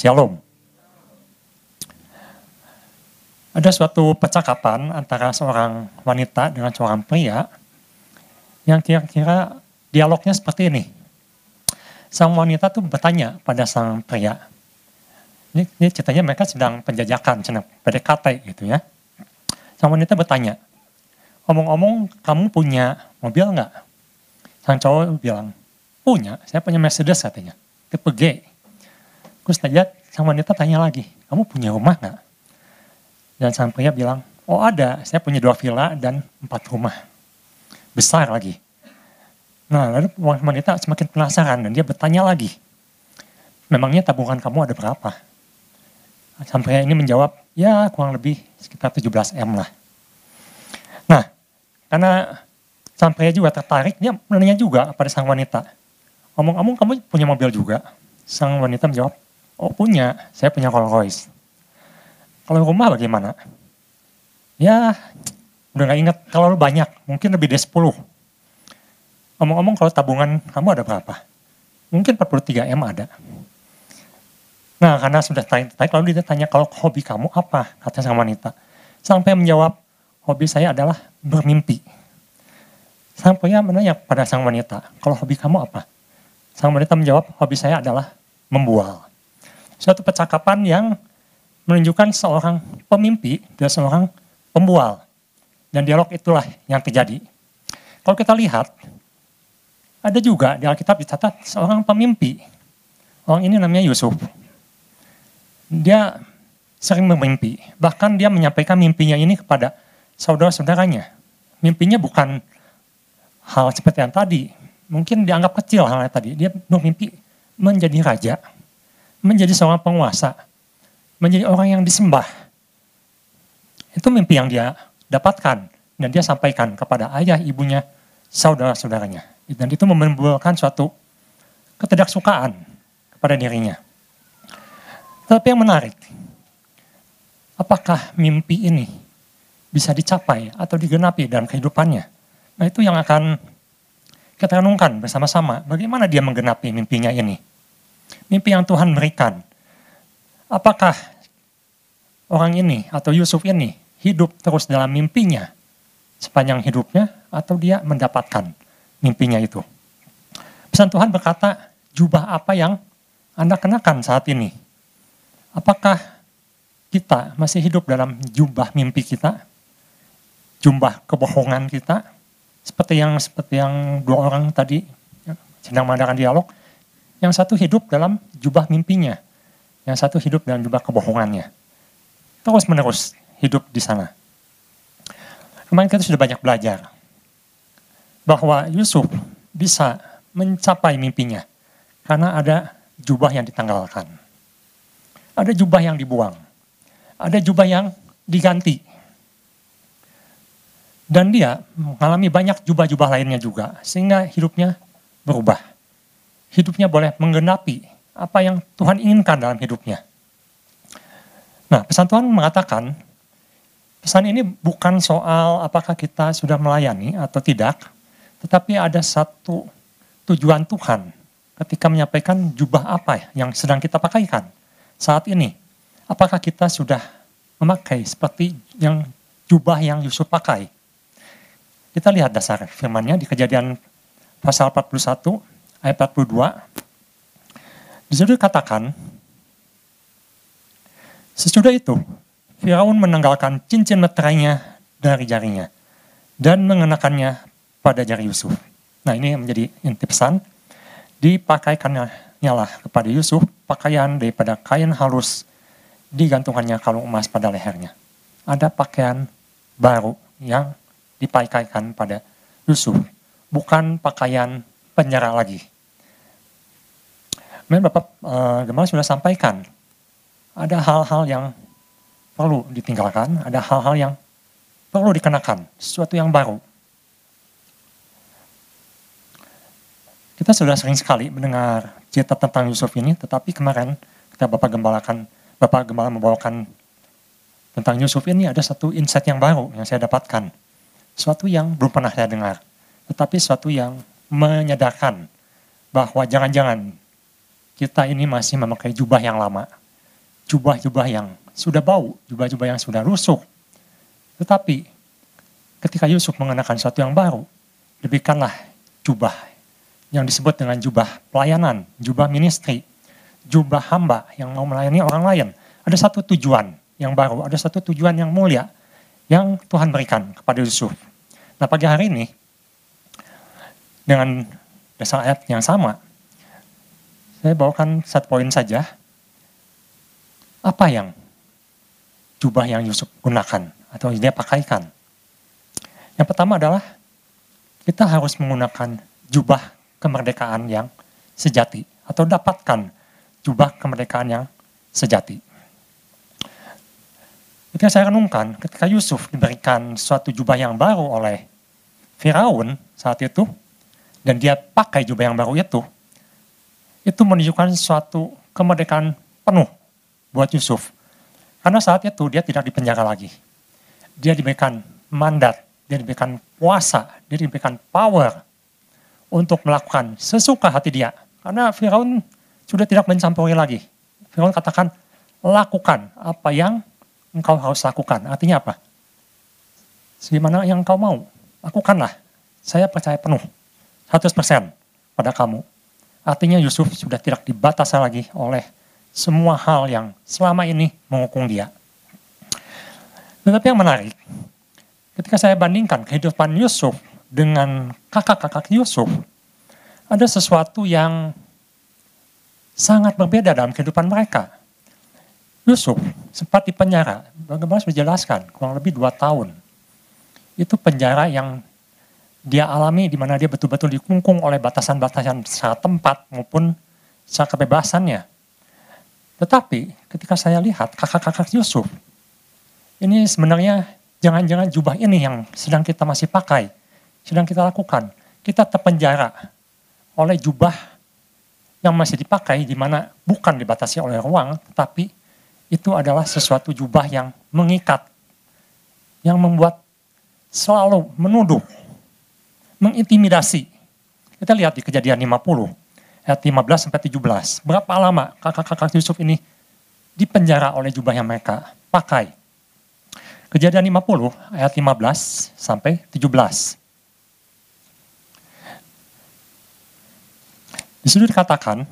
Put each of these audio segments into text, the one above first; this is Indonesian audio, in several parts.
Shalom. Ada suatu percakapan antara seorang wanita dengan seorang pria yang kira-kira dialognya seperti ini. Sang wanita tuh bertanya pada sang pria. Ini, ini ceritanya mereka sedang penjajakan, sedang PDKT gitu ya. Sang wanita bertanya, omong-omong kamu punya mobil nggak? Sang cowok bilang, punya, saya punya Mercedes katanya, tipe G. Terus tanya, sang wanita tanya lagi, kamu punya rumah nggak? Dan sang pria bilang, oh ada, saya punya dua villa dan empat rumah. Besar lagi. Nah lalu wanita semakin penasaran dan dia bertanya lagi, memangnya tabungan kamu ada berapa? Sang pria ini menjawab, ya kurang lebih sekitar 17 M lah. Nah, karena sang pria juga tertarik, dia menanya juga pada sang wanita, omong-omong kamu punya mobil juga? Sang wanita menjawab, oh punya, saya punya Rolls Royce. Kalau rumah bagaimana? Ya, udah gak ingat, kalau banyak, mungkin lebih dari 10. Omong-omong kalau tabungan kamu ada berapa? Mungkin 43 M ada. Nah, karena sudah tarik-tarik, lalu dia tanya, kalau hobi kamu apa? Kata sang wanita. Sampai menjawab, hobi saya adalah bermimpi. Sang pria menanya pada sang wanita, kalau hobi kamu apa? Sang wanita menjawab, hobi saya adalah membual. Suatu percakapan yang menunjukkan seorang pemimpi dan seorang pembual. Dan dialog itulah yang terjadi. Kalau kita lihat, ada juga di Alkitab dicatat seorang pemimpi. Orang ini namanya Yusuf. Dia sering bermimpi. Bahkan dia menyampaikan mimpinya ini kepada saudara-saudaranya. Mimpinya bukan hal seperti yang tadi. Mungkin dianggap kecil hal yang tadi. Dia bermimpi menjadi raja. Menjadi seorang penguasa. Menjadi orang yang disembah. Itu mimpi yang dia dapatkan. Dan dia sampaikan kepada ayah, ibunya, saudara-saudaranya. Dan itu menimbulkan suatu ketidaksukaan kepada dirinya. Tapi yang menarik, apakah mimpi ini bisa dicapai atau digenapi dalam kehidupannya? Nah itu yang akan kita renungkan bersama-sama. Bagaimana dia menggenapi mimpinya ini? Mimpi yang Tuhan berikan. Apakah orang ini atau Yusuf ini hidup terus dalam mimpinya sepanjang hidupnya atau dia mendapatkan mimpinya itu? Pesan Tuhan berkata, jubah apa yang Anda kenakan saat ini? Apakah kita masih hidup dalam jubah mimpi kita? Jubah kebohongan kita? Seperti yang seperti yang dua orang tadi ya, sedang mengadakan dialog. Yang satu hidup dalam jubah mimpinya. Yang satu hidup dalam jubah kebohongannya. Terus menerus hidup di sana. Kemarin kita sudah banyak belajar bahwa Yusuf bisa mencapai mimpinya karena ada jubah yang ditanggalkan. Ada jubah yang dibuang. Ada jubah yang diganti. Dan dia mengalami banyak jubah-jubah lainnya juga. Sehingga hidupnya berubah. Hidupnya boleh menggenapi apa yang Tuhan inginkan dalam hidupnya. Nah, pesan Tuhan mengatakan, pesan ini bukan soal apakah kita sudah melayani atau tidak, tetapi ada satu tujuan Tuhan ketika menyampaikan jubah apa yang sedang kita pakaikan saat ini, apakah kita sudah memakai seperti yang jubah yang Yusuf pakai? Kita lihat dasar firmannya di kejadian pasal 41 ayat 42. Di situ dikatakan, sesudah itu Firaun menanggalkan cincin meterainya dari jarinya dan mengenakannya pada jari Yusuf. Nah ini menjadi inti pesan, dipakaikannya nyalah kepada Yusuf pakaian daripada kain halus digantungannya kalung emas pada lehernya. Ada pakaian baru yang dipakaikan pada Yusuf, bukan pakaian penjara lagi. Kemudian Bapak e, Gembala sudah sampaikan, ada hal-hal yang perlu ditinggalkan, ada hal-hal yang perlu dikenakan, sesuatu yang baru. Kita sudah sering sekali mendengar cerita tentang Yusuf ini, tetapi kemarin kita Bapak Gembalakan, Bapak Gembala membawakan tentang Yusuf ini ada satu insight yang baru yang saya dapatkan. Suatu yang belum pernah saya dengar, tetapi suatu yang menyadarkan bahwa jangan-jangan kita ini masih memakai jubah yang lama. jubah-jubah yang sudah bau, jubah-jubah yang sudah rusuh. Tetapi ketika Yusuf mengenakan sesuatu yang baru, diberikanlah jubah yang disebut dengan jubah pelayanan, jubah ministry, jubah hamba yang mau melayani orang lain. Ada satu tujuan yang baru, ada satu tujuan yang mulia yang Tuhan berikan kepada Yusuf. Nah pagi hari ini, dengan dasar ayat yang sama, saya bawakan satu poin saja. Apa yang jubah yang Yusuf gunakan atau dia pakaikan? Yang pertama adalah kita harus menggunakan jubah kemerdekaan yang sejati atau dapatkan jubah kemerdekaan yang sejati. Ketika saya renungkan, ketika Yusuf diberikan suatu jubah yang baru oleh Firaun saat itu, dan dia pakai jubah yang baru itu, itu menunjukkan suatu kemerdekaan penuh buat Yusuf. Karena saat itu dia tidak dipenjara lagi. Dia diberikan mandat, dia diberikan kuasa, dia diberikan power untuk melakukan sesuka hati dia. Karena Firaun sudah tidak mencampuri lagi. Firaun katakan, lakukan apa yang engkau harus lakukan. Artinya apa? Sebagaimana yang engkau mau, lakukanlah. Saya percaya penuh, 100% pada kamu. Artinya Yusuf sudah tidak dibatasi lagi oleh semua hal yang selama ini menghukum dia. Tetapi yang menarik, ketika saya bandingkan kehidupan Yusuf dengan kakak-kakak Yusuf, ada sesuatu yang sangat berbeda dalam kehidupan mereka. Yusuf sempat di penjara, bagaimana menjelaskan, kurang lebih dua tahun. Itu penjara yang dia alami di mana dia betul-betul dikungkung oleh batasan-batasan secara tempat maupun secara kebebasannya. Tetapi ketika saya lihat kakak-kakak Yusuf, ini sebenarnya jangan-jangan jubah ini yang sedang kita masih pakai, sedang kita lakukan. Kita terpenjara oleh jubah yang masih dipakai di mana bukan dibatasi oleh ruang, tetapi itu adalah sesuatu jubah yang mengikat, yang membuat selalu menuduh, mengintimidasi. Kita lihat di kejadian 50, ayat 15 sampai 17. Berapa lama kakak-kakak Yusuf ini dipenjara oleh jubah yang mereka pakai. Kejadian 50 ayat 15 sampai 17. Di situ dikatakan,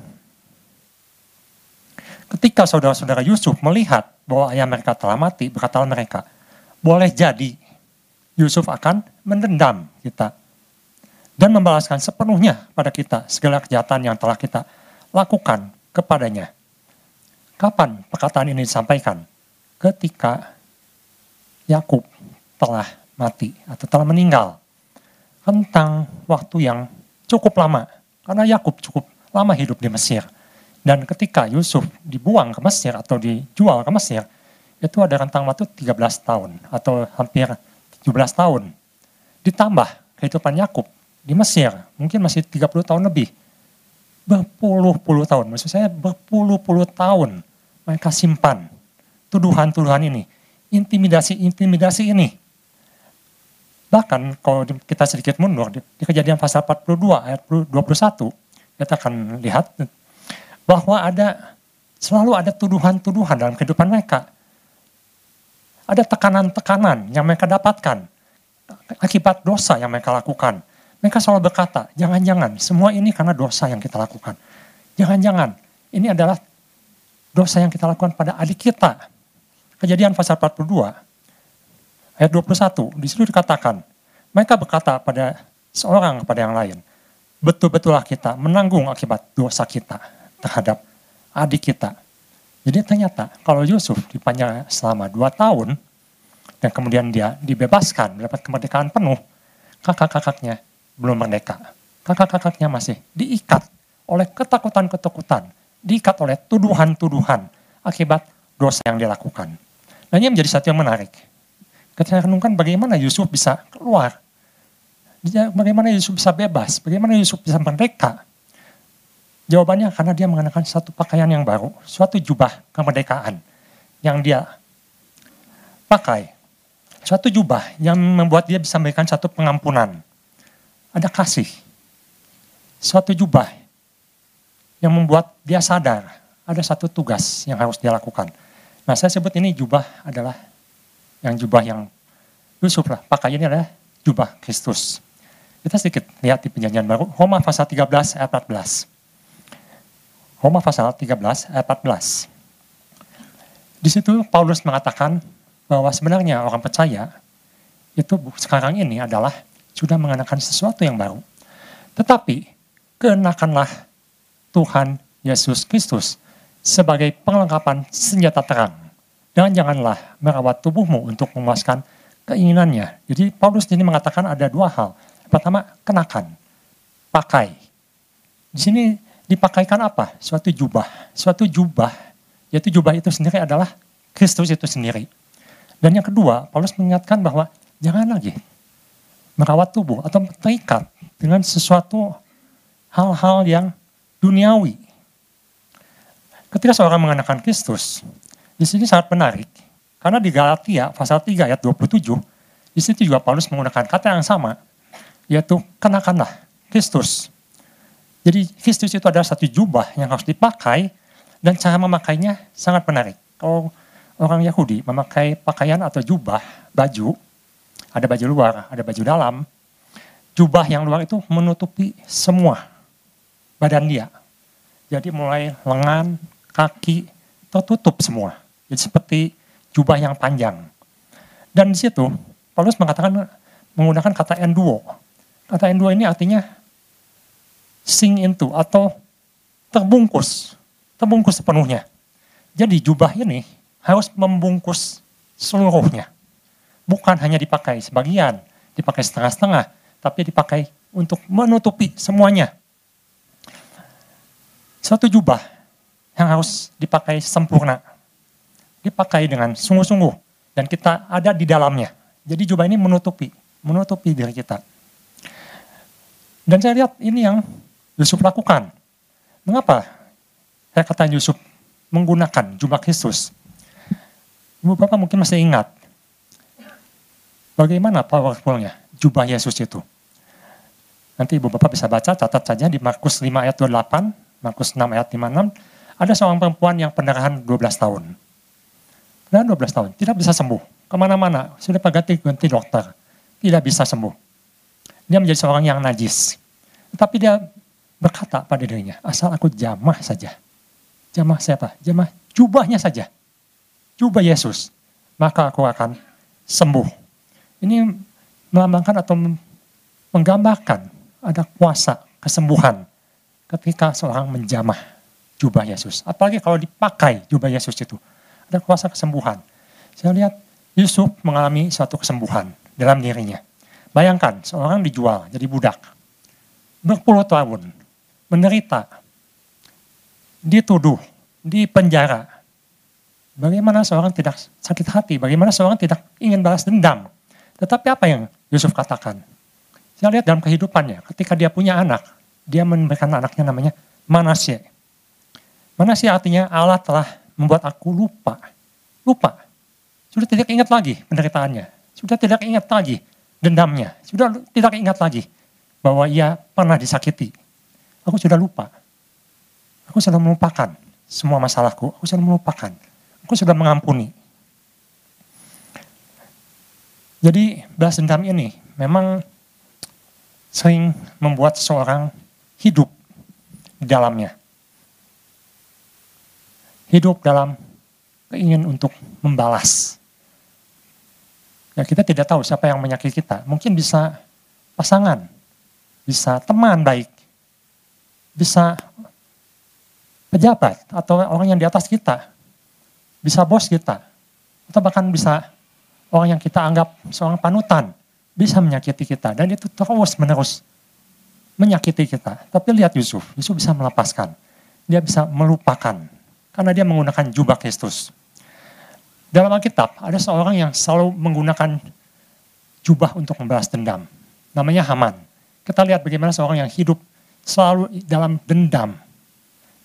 ketika saudara-saudara Yusuf melihat bahwa ayah mereka telah mati, berkatalah mereka, boleh jadi Yusuf akan mendendam kita dan membalaskan sepenuhnya pada kita segala kejahatan yang telah kita lakukan kepadanya. Kapan perkataan ini disampaikan? Ketika Yakub telah mati atau telah meninggal. Tentang waktu yang cukup lama karena Yakub cukup lama hidup di Mesir. Dan ketika Yusuf dibuang ke Mesir atau dijual ke Mesir, itu ada rentang waktu 13 tahun atau hampir 17 tahun. Ditambah kehidupan Yakub di Mesir, mungkin masih 30 tahun lebih. Berpuluh-puluh tahun, maksud saya berpuluh-puluh tahun mereka simpan tuduhan-tuduhan ini, intimidasi-intimidasi ini. Bahkan kalau kita sedikit mundur, di, di kejadian pasal 42 ayat 21, kita akan lihat bahwa ada selalu ada tuduhan-tuduhan dalam kehidupan mereka. Ada tekanan-tekanan yang mereka dapatkan akibat dosa yang mereka lakukan. Mereka selalu berkata, jangan-jangan semua ini karena dosa yang kita lakukan. Jangan-jangan ini adalah dosa yang kita lakukan pada adik kita. Kejadian pasal 42 ayat 21, di situ dikatakan, mereka berkata pada seorang kepada yang lain, betul-betullah kita menanggung akibat dosa kita terhadap adik kita. Jadi ternyata kalau Yusuf dipanjang selama dua tahun, dan kemudian dia dibebaskan, mendapat kemerdekaan penuh, kakak-kakaknya belum merdeka. Kakak-kakaknya masih diikat oleh ketakutan-ketakutan, diikat oleh tuduhan-tuduhan akibat dosa yang dilakukan. Nah ini menjadi satu yang menarik Ketika renungkan bagaimana Yusuf bisa keluar. Bagaimana Yusuf bisa bebas. Bagaimana Yusuf bisa merdeka. Jawabannya karena dia mengenakan satu pakaian yang baru. Suatu jubah kemerdekaan. Yang dia pakai. Suatu jubah yang membuat dia bisa memberikan satu pengampunan. Ada kasih. Suatu jubah yang membuat dia sadar ada satu tugas yang harus dia lakukan. Nah saya sebut ini jubah adalah yang jubah yang Yusuf lah, pakaiannya adalah jubah Kristus. Kita sedikit lihat di perjanjian baru, Roma pasal 13 ayat 14. Roma pasal 13 ayat 14. Di situ Paulus mengatakan bahwa sebenarnya orang percaya itu sekarang ini adalah sudah mengenakan sesuatu yang baru. Tetapi kenakanlah Tuhan Yesus Kristus sebagai perlengkapan senjata terang. Dan janganlah merawat tubuhmu untuk memuaskan keinginannya. Jadi Paulus ini mengatakan ada dua hal. Pertama, kenakan, pakai. Di sini dipakaikan apa? Suatu jubah. Suatu jubah, yaitu jubah itu sendiri adalah Kristus itu sendiri. Dan yang kedua, Paulus mengingatkan bahwa jangan lagi merawat tubuh atau terikat dengan sesuatu hal-hal yang duniawi. Ketika seorang mengenakan Kristus, di sini sangat menarik. Karena di Galatia pasal 3 ayat 27, di situ juga Paulus menggunakan kata yang sama, yaitu kenakanlah Kristus. Jadi Kristus itu adalah satu jubah yang harus dipakai dan cara memakainya sangat menarik. Kalau orang Yahudi memakai pakaian atau jubah, baju, ada baju luar, ada baju dalam. Jubah yang luar itu menutupi semua badan dia. Jadi mulai lengan, kaki, tertutup semua. Jadi seperti jubah yang panjang. Dan di situ Paulus mengatakan menggunakan kata enduo. Kata enduo ini artinya sing into atau terbungkus, terbungkus sepenuhnya. Jadi jubah ini harus membungkus seluruhnya. Bukan hanya dipakai sebagian, dipakai setengah-setengah, tapi dipakai untuk menutupi semuanya. Suatu jubah yang harus dipakai sempurna, dipakai dengan sungguh-sungguh, dan kita ada di dalamnya. Jadi jubah ini menutupi, menutupi diri kita. Dan saya lihat ini yang Yusuf lakukan. Mengapa saya kata Yusuf menggunakan jubah Kristus? Ibu Bapak mungkin masih ingat bagaimana powerfulnya jubah Yesus itu. Nanti Ibu Bapak bisa baca, catat saja di Markus 5 ayat 28, Markus 6 ayat 56, ada seorang perempuan yang pendarahan 12 tahun. Dan 12 tahun, tidak bisa sembuh. Ke mana-mana, sudah ganti-ganti dokter, tidak bisa sembuh dia menjadi seorang yang najis. Tetapi dia berkata pada dirinya, asal aku jamah saja. Jamah siapa? Jamah jubahnya saja. Jubah Yesus. Maka aku akan sembuh. Ini melambangkan atau menggambarkan ada kuasa kesembuhan ketika seorang menjamah jubah Yesus. Apalagi kalau dipakai jubah Yesus itu. Ada kuasa kesembuhan. Saya lihat Yusuf mengalami suatu kesembuhan dalam dirinya. Bayangkan seorang dijual jadi budak. Berpuluh tahun. Menderita. Dituduh. Di penjara. Bagaimana seorang tidak sakit hati? Bagaimana seorang tidak ingin balas dendam? Tetapi apa yang Yusuf katakan? Saya lihat dalam kehidupannya, ketika dia punya anak, dia memberikan anaknya namanya Manasye. Manasye artinya Allah telah membuat aku lupa. Lupa. Sudah tidak ingat lagi penderitaannya. Sudah tidak ingat lagi dendamnya. Sudah tidak ingat lagi bahwa ia pernah disakiti. Aku sudah lupa. Aku sudah melupakan semua masalahku. Aku sudah melupakan. Aku sudah mengampuni. Jadi balas dendam ini memang sering membuat seseorang hidup di dalamnya. Hidup dalam keingin untuk membalas Ya, kita tidak tahu siapa yang menyakiti kita. Mungkin bisa pasangan, bisa teman baik, bisa pejabat atau orang yang di atas kita, bisa bos kita, atau bahkan bisa orang yang kita anggap seorang panutan, bisa menyakiti kita. Dan itu terus menerus menyakiti kita. Tapi lihat Yusuf, Yusuf bisa melepaskan. Dia bisa melupakan. Karena dia menggunakan jubah Kristus. Dalam Alkitab ada seorang yang selalu menggunakan jubah untuk membalas dendam. Namanya Haman. Kita lihat bagaimana seorang yang hidup selalu dalam dendam.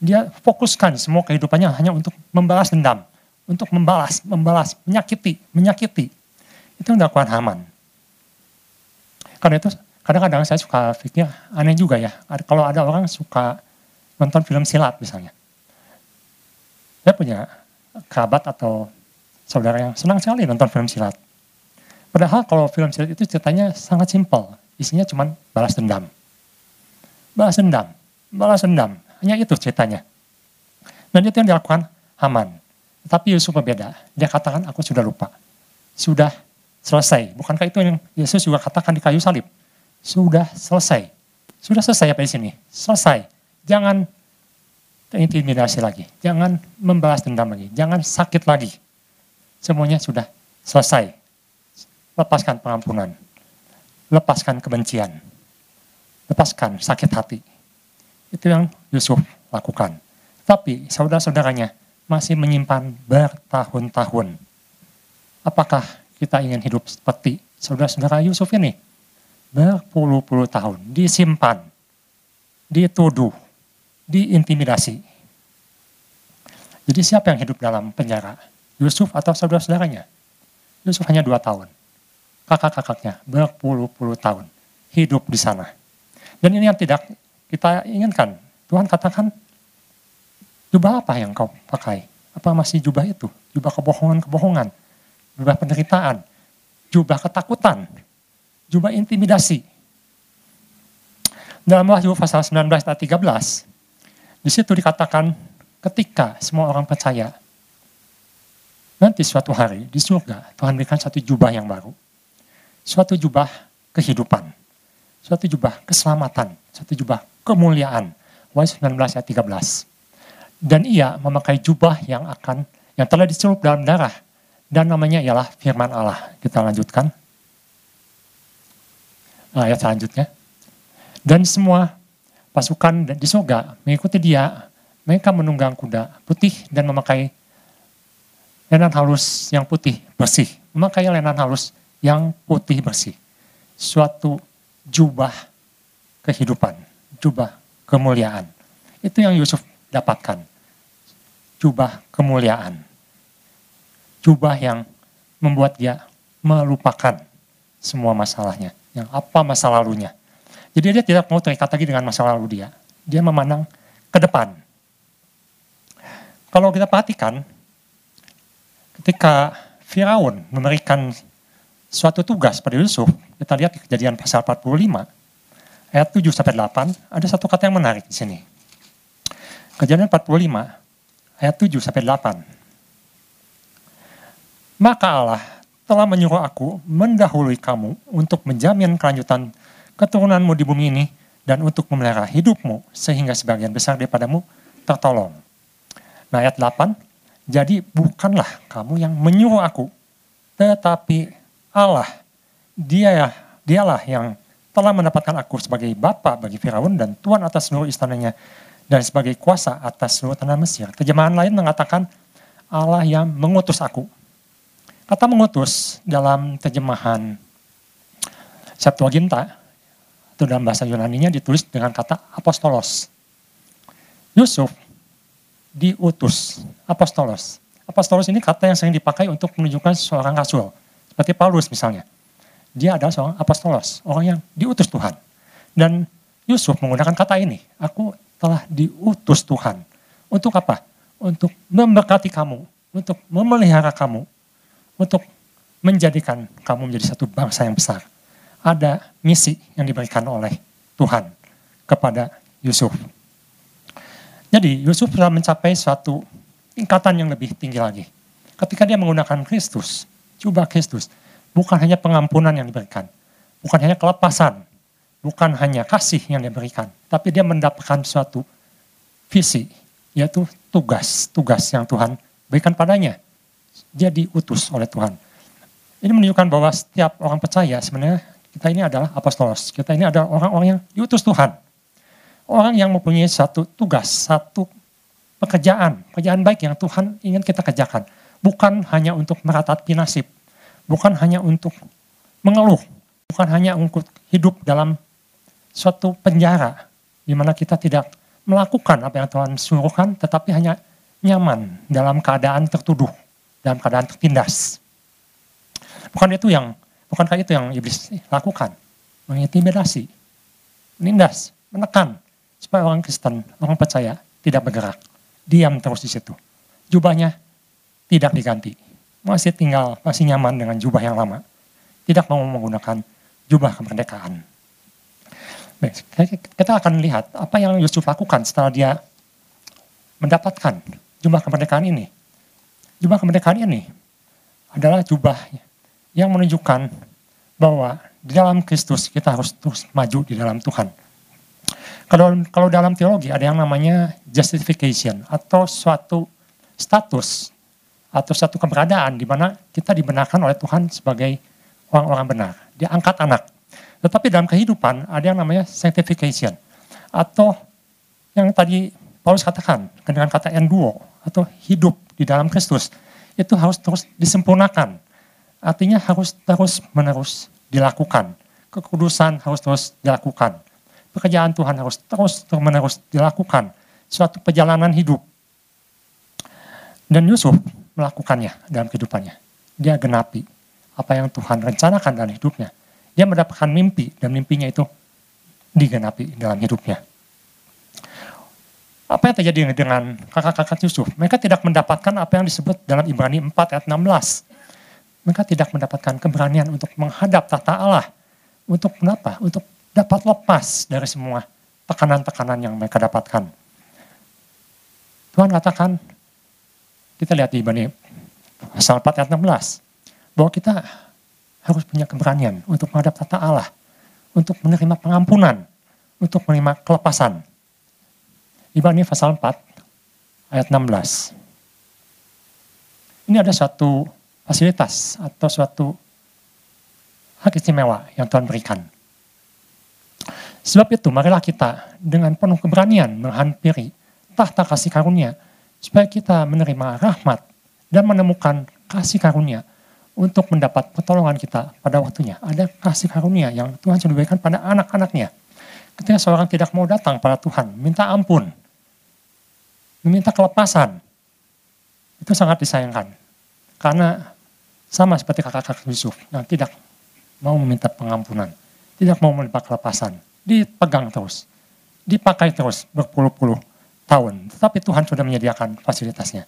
Dia fokuskan semua kehidupannya hanya untuk membalas dendam. Untuk membalas, membalas, menyakiti, menyakiti. Itu dilakukan Haman. Karena itu kadang-kadang saya suka pikir aneh juga ya. Kalau ada orang suka nonton film silat misalnya. Saya punya kerabat atau saudara yang senang sekali nonton film silat. Padahal kalau film silat itu ceritanya sangat simpel, isinya cuma balas dendam. Balas dendam, balas dendam, hanya itu ceritanya. Dan itu yang dilakukan Haman. Tapi Yusuf berbeda. Dia katakan, aku sudah lupa. Sudah selesai. Bukankah itu yang Yesus juga katakan di kayu salib? Sudah selesai. Sudah selesai apa di sini? Selesai. Jangan terintimidasi lagi. Jangan membalas dendam lagi. Jangan sakit lagi. Semuanya sudah selesai. Lepaskan pengampunan. Lepaskan kebencian. Lepaskan sakit hati. Itu yang Yusuf lakukan. Tapi saudara-saudaranya, masih menyimpan bertahun-tahun. Apakah kita ingin hidup seperti saudara-saudara Yusuf ini? Berpuluh-puluh tahun disimpan, dituduh, diintimidasi. Jadi siapa yang hidup dalam penjara? Yusuf atau saudara-saudaranya? Yusuf hanya dua tahun. Kakak-kakaknya berpuluh-puluh tahun hidup di sana. Dan ini yang tidak kita inginkan. Tuhan katakan Jubah apa yang kau pakai? Apa masih jubah itu? Jubah kebohongan-kebohongan, jubah penderitaan, jubah ketakutan, jubah intimidasi. Dalam Wahyu pasal 19 ayat 13, di situ dikatakan ketika semua orang percaya, nanti suatu hari di surga Tuhan berikan satu jubah yang baru. Suatu jubah kehidupan, suatu jubah keselamatan, suatu jubah kemuliaan. Wahyu 19 ayat 13 dan ia memakai jubah yang akan yang telah dicelup dalam darah dan namanya ialah firman Allah. Kita lanjutkan. Ayat selanjutnya. Dan semua pasukan di surga mengikuti dia. Mereka menunggang kuda putih dan memakai lenan halus yang putih bersih. Memakai lenan halus yang putih bersih. Suatu jubah kehidupan, jubah kemuliaan. Itu yang Yusuf dapatkan jubah kemuliaan. Jubah yang membuat dia melupakan semua masalahnya. Yang apa masa lalunya. Jadi dia tidak mau terikat lagi dengan masa lalu dia. Dia memandang ke depan. Kalau kita perhatikan, ketika Firaun memberikan suatu tugas pada Yusuf, kita lihat di kejadian pasal 45, ayat 7 sampai 8, ada satu kata yang menarik di sini. Kejadian 45, ayat 7 sampai 8. Maka Allah telah menyuruh aku mendahului kamu untuk menjamin kelanjutan keturunanmu di bumi ini dan untuk memelihara hidupmu sehingga sebagian besar daripadamu tertolong. Nah ayat 8, jadi bukanlah kamu yang menyuruh aku, tetapi Allah, dia ya, dialah yang telah mendapatkan aku sebagai bapa bagi Firaun dan tuan atas seluruh istananya dan sebagai kuasa atas seluruh tanah Mesir. Terjemahan lain mengatakan Allah yang mengutus aku. Kata mengutus dalam terjemahan Septuaginta atau dalam bahasa Yunani-nya ditulis dengan kata apostolos. Yusuf diutus, apostolos. Apostolos ini kata yang sering dipakai untuk menunjukkan seorang rasul. Seperti Paulus misalnya. Dia adalah seorang apostolos, orang yang diutus Tuhan. Dan Yusuf menggunakan kata ini, aku telah diutus Tuhan. Untuk apa? Untuk memberkati kamu, untuk memelihara kamu, untuk menjadikan kamu menjadi satu bangsa yang besar. Ada misi yang diberikan oleh Tuhan kepada Yusuf. Jadi Yusuf telah mencapai suatu tingkatan yang lebih tinggi lagi. Ketika dia menggunakan Kristus, coba Kristus, bukan hanya pengampunan yang diberikan, bukan hanya kelepasan, bukan hanya kasih yang diberikan, tapi dia mendapatkan suatu visi, yaitu tugas, tugas yang Tuhan berikan padanya. Dia diutus oleh Tuhan. Ini menunjukkan bahwa setiap orang percaya sebenarnya kita ini adalah apostolos, kita ini adalah orang-orang yang diutus Tuhan. Orang yang mempunyai satu tugas, satu pekerjaan, pekerjaan baik yang Tuhan ingin kita kerjakan. Bukan hanya untuk meratapi nasib, bukan hanya untuk mengeluh, bukan hanya untuk hidup dalam suatu penjara di mana kita tidak melakukan apa yang Tuhan suruhkan tetapi hanya nyaman dalam keadaan tertuduh, dalam keadaan tertindas. Bukan itu yang bukankah itu yang iblis lakukan? Mengintimidasi, menindas, menekan supaya orang Kristen, orang percaya tidak bergerak, diam terus di situ. Jubahnya tidak diganti. Masih tinggal, masih nyaman dengan jubah yang lama. Tidak mau menggunakan jubah kemerdekaan. Kita akan lihat apa yang Yusuf lakukan setelah dia mendapatkan jubah kemerdekaan ini. Jubah kemerdekaan ini adalah jubah yang menunjukkan bahwa di dalam Kristus kita harus terus maju di dalam Tuhan. Kalau kalau dalam teologi ada yang namanya justification atau suatu status atau satu keberadaan di mana kita dibenarkan oleh Tuhan sebagai orang-orang benar. Dia angkat anak. Tetapi dalam kehidupan ada yang namanya sanctification atau yang tadi Paulus katakan dengan kata enduo atau hidup di dalam Kristus itu harus terus disempurnakan. Artinya harus terus menerus dilakukan. Kekudusan harus terus dilakukan. Pekerjaan Tuhan harus terus menerus dilakukan. Suatu perjalanan hidup. Dan Yusuf melakukannya dalam kehidupannya. Dia genapi apa yang Tuhan rencanakan dalam hidupnya. Dia mendapatkan mimpi dan mimpinya itu digenapi dalam hidupnya. Apa yang terjadi dengan kakak-kakak Yusuf? Mereka tidak mendapatkan apa yang disebut dalam Ibrani 4 ayat 16. Mereka tidak mendapatkan keberanian untuk menghadap tata Allah. Untuk kenapa? Untuk dapat lepas dari semua tekanan-tekanan yang mereka dapatkan. Tuhan katakan, kita lihat di Ibrani pasal 4 ayat 16, bahwa kita harus punya keberanian untuk menghadap tata Allah, untuk menerima pengampunan, untuk menerima kelepasan. Ibrani pasal 4 ayat 16. Ini ada suatu fasilitas atau suatu hak istimewa yang Tuhan berikan. Sebab itu marilah kita dengan penuh keberanian menghampiri tahta kasih karunia supaya kita menerima rahmat dan menemukan kasih karunia untuk mendapat pertolongan kita pada waktunya. Ada kasih karunia yang Tuhan sudah berikan pada anak-anaknya. Ketika seorang tidak mau datang pada Tuhan, minta ampun, meminta kelepasan, itu sangat disayangkan. Karena sama seperti kakak-kakak Yusuf yang tidak mau meminta pengampunan, tidak mau meminta kelepasan, dipegang terus, dipakai terus berpuluh-puluh tahun. Tetapi Tuhan sudah menyediakan fasilitasnya.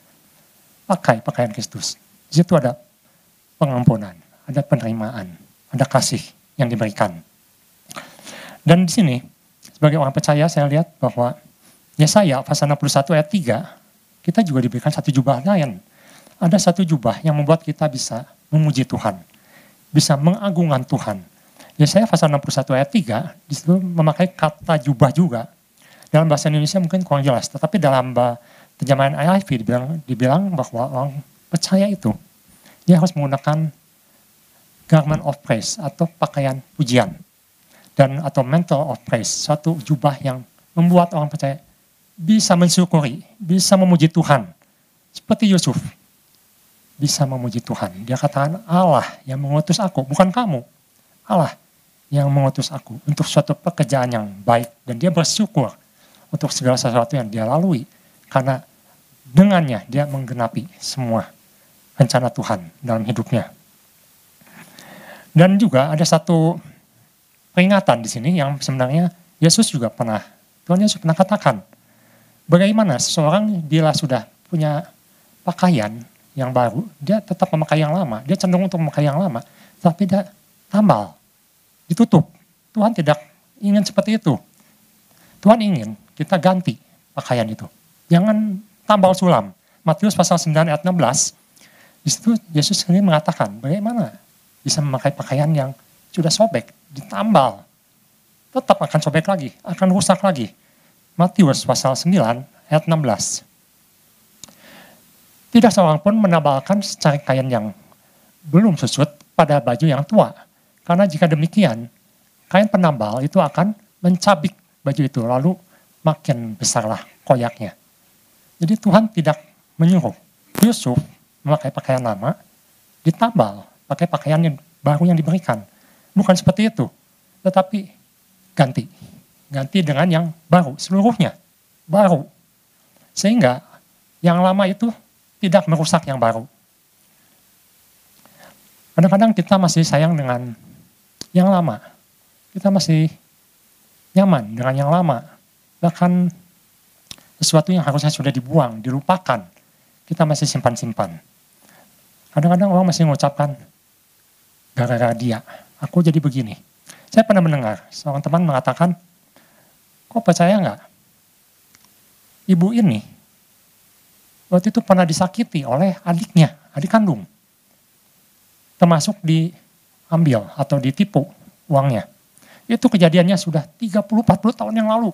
Pakai pakaian Kristus. Di situ ada pengampunan, ada penerimaan, ada kasih yang diberikan. Dan di sini, sebagai orang percaya saya lihat bahwa Yesaya pasal 61 ayat 3, kita juga diberikan satu jubah lain. Ada satu jubah yang membuat kita bisa memuji Tuhan, bisa mengagungkan Tuhan. Yesaya pasal 61 ayat 3, di situ memakai kata jubah juga. Dalam bahasa Indonesia mungkin kurang jelas, tetapi dalam terjemahan IIV dibilang, dibilang bahwa orang percaya itu, dia harus menggunakan garment of praise atau pakaian pujian. Dan atau mantle of praise, suatu jubah yang membuat orang percaya bisa mensyukuri, bisa memuji Tuhan. Seperti Yusuf, bisa memuji Tuhan. Dia katakan Allah yang mengutus aku, bukan kamu. Allah yang mengutus aku untuk suatu pekerjaan yang baik. Dan dia bersyukur untuk segala sesuatu yang dia lalui. Karena dengannya dia menggenapi semua rencana Tuhan dalam hidupnya. Dan juga ada satu peringatan di sini yang sebenarnya Yesus juga pernah, Tuhan Yesus pernah katakan, Bagaimana seseorang bila sudah punya pakaian yang baru, dia tetap memakai yang lama. Dia cenderung untuk memakai yang lama, tapi dia tambal, ditutup. Tuhan tidak ingin seperti itu. Tuhan ingin kita ganti pakaian itu. Jangan tambal sulam. Matius pasal 9 ayat 16, di situ Yesus sendiri mengatakan bagaimana bisa memakai pakaian yang sudah sobek, ditambal. Tetap akan sobek lagi, akan rusak lagi. Matius pasal 9 ayat 16. Tidak seorang pun menabalkan secari kain yang belum susut pada baju yang tua. Karena jika demikian, kain penambal itu akan mencabik baju itu, lalu makin besarlah koyaknya. Jadi Tuhan tidak menyuruh Yusuf memakai pakaian lama, ditambal pakai pakaian yang baru yang diberikan. Bukan seperti itu, tetapi ganti ganti dengan yang baru, seluruhnya baru. Sehingga yang lama itu tidak merusak yang baru. Kadang-kadang kita masih sayang dengan yang lama. Kita masih nyaman dengan yang lama. Bahkan sesuatu yang harusnya sudah dibuang, dilupakan, kita masih simpan-simpan. Kadang-kadang orang masih mengucapkan, gara-gara dia, aku jadi begini. Saya pernah mendengar seorang teman mengatakan, kok percaya nggak? Ibu ini waktu itu pernah disakiti oleh adiknya, adik kandung. Termasuk diambil atau ditipu uangnya. Itu kejadiannya sudah 30-40 tahun yang lalu.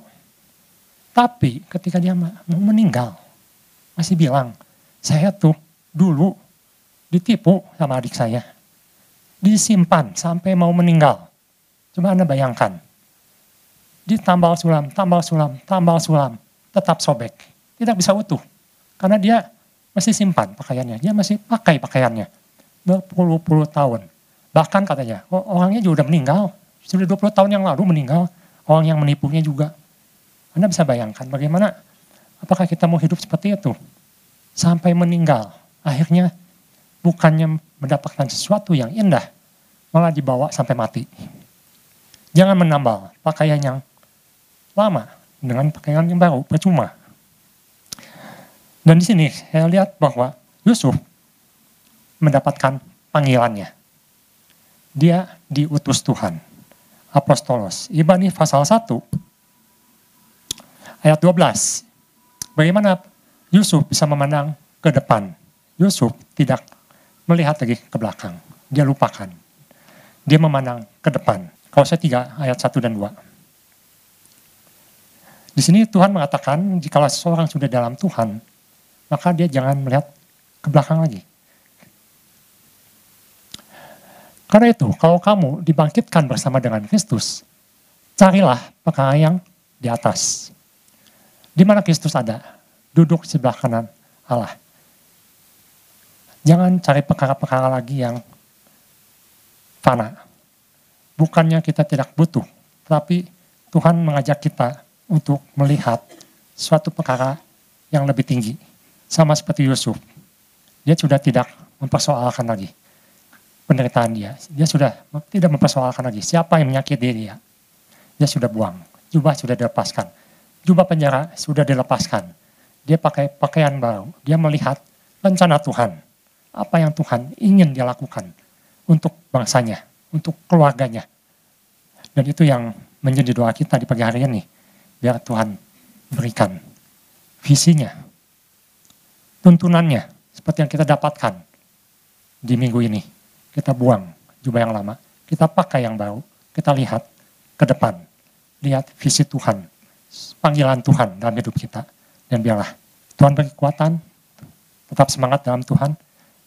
Tapi ketika dia mau meninggal, masih bilang, saya tuh dulu ditipu sama adik saya. Disimpan sampai mau meninggal. Coba Anda bayangkan. Ditambal sulam, tambal sulam, tambal sulam. Tetap sobek. Tidak bisa utuh. Karena dia masih simpan pakaiannya. Dia masih pakai pakaiannya. Berpuluh-puluh tahun. Bahkan katanya, oh, orangnya juga udah meninggal. Sudah 20 tahun yang lalu meninggal. Orang yang menipunya juga. Anda bisa bayangkan bagaimana apakah kita mau hidup seperti itu. Sampai meninggal. Akhirnya bukannya mendapatkan sesuatu yang indah, malah dibawa sampai mati. Jangan menambal pakaian yang lama dengan pakaian yang baru, percuma. Dan di sini saya lihat bahwa Yusuf mendapatkan panggilannya. Dia diutus Tuhan. Apostolos. Ibrani pasal 1 ayat 12. Bagaimana Yusuf bisa memandang ke depan. Yusuf tidak melihat lagi ke belakang. Dia lupakan. Dia memandang ke depan. Kalau saya 3 ayat 1 dan 2. Di sini Tuhan mengatakan jika seseorang sudah dalam Tuhan, maka dia jangan melihat ke belakang lagi. Karena itu, kalau kamu dibangkitkan bersama dengan Kristus, carilah perkara yang di atas. Di mana Kristus ada? Duduk sebelah kanan Allah. Jangan cari perkara-perkara lagi yang fana. Bukannya kita tidak butuh, tapi Tuhan mengajak kita untuk melihat suatu perkara yang lebih tinggi. Sama seperti Yusuf. Dia sudah tidak mempersoalkan lagi penderitaan dia. Dia sudah tidak mempersoalkan lagi siapa yang menyakiti dia. Dia sudah buang. Jubah sudah dilepaskan. Jubah penjara sudah dilepaskan. Dia pakai pakaian baru. Dia melihat rencana Tuhan apa yang Tuhan ingin dia lakukan untuk bangsanya, untuk keluarganya. Dan itu yang menjadi doa kita di pagi hari ini. Biar Tuhan berikan visinya, tuntunannya, seperti yang kita dapatkan di minggu ini. Kita buang jubah yang lama, kita pakai yang baru, kita lihat ke depan, lihat visi Tuhan, panggilan Tuhan dalam hidup kita. Dan biarlah Tuhan beri kekuatan, tetap semangat dalam Tuhan,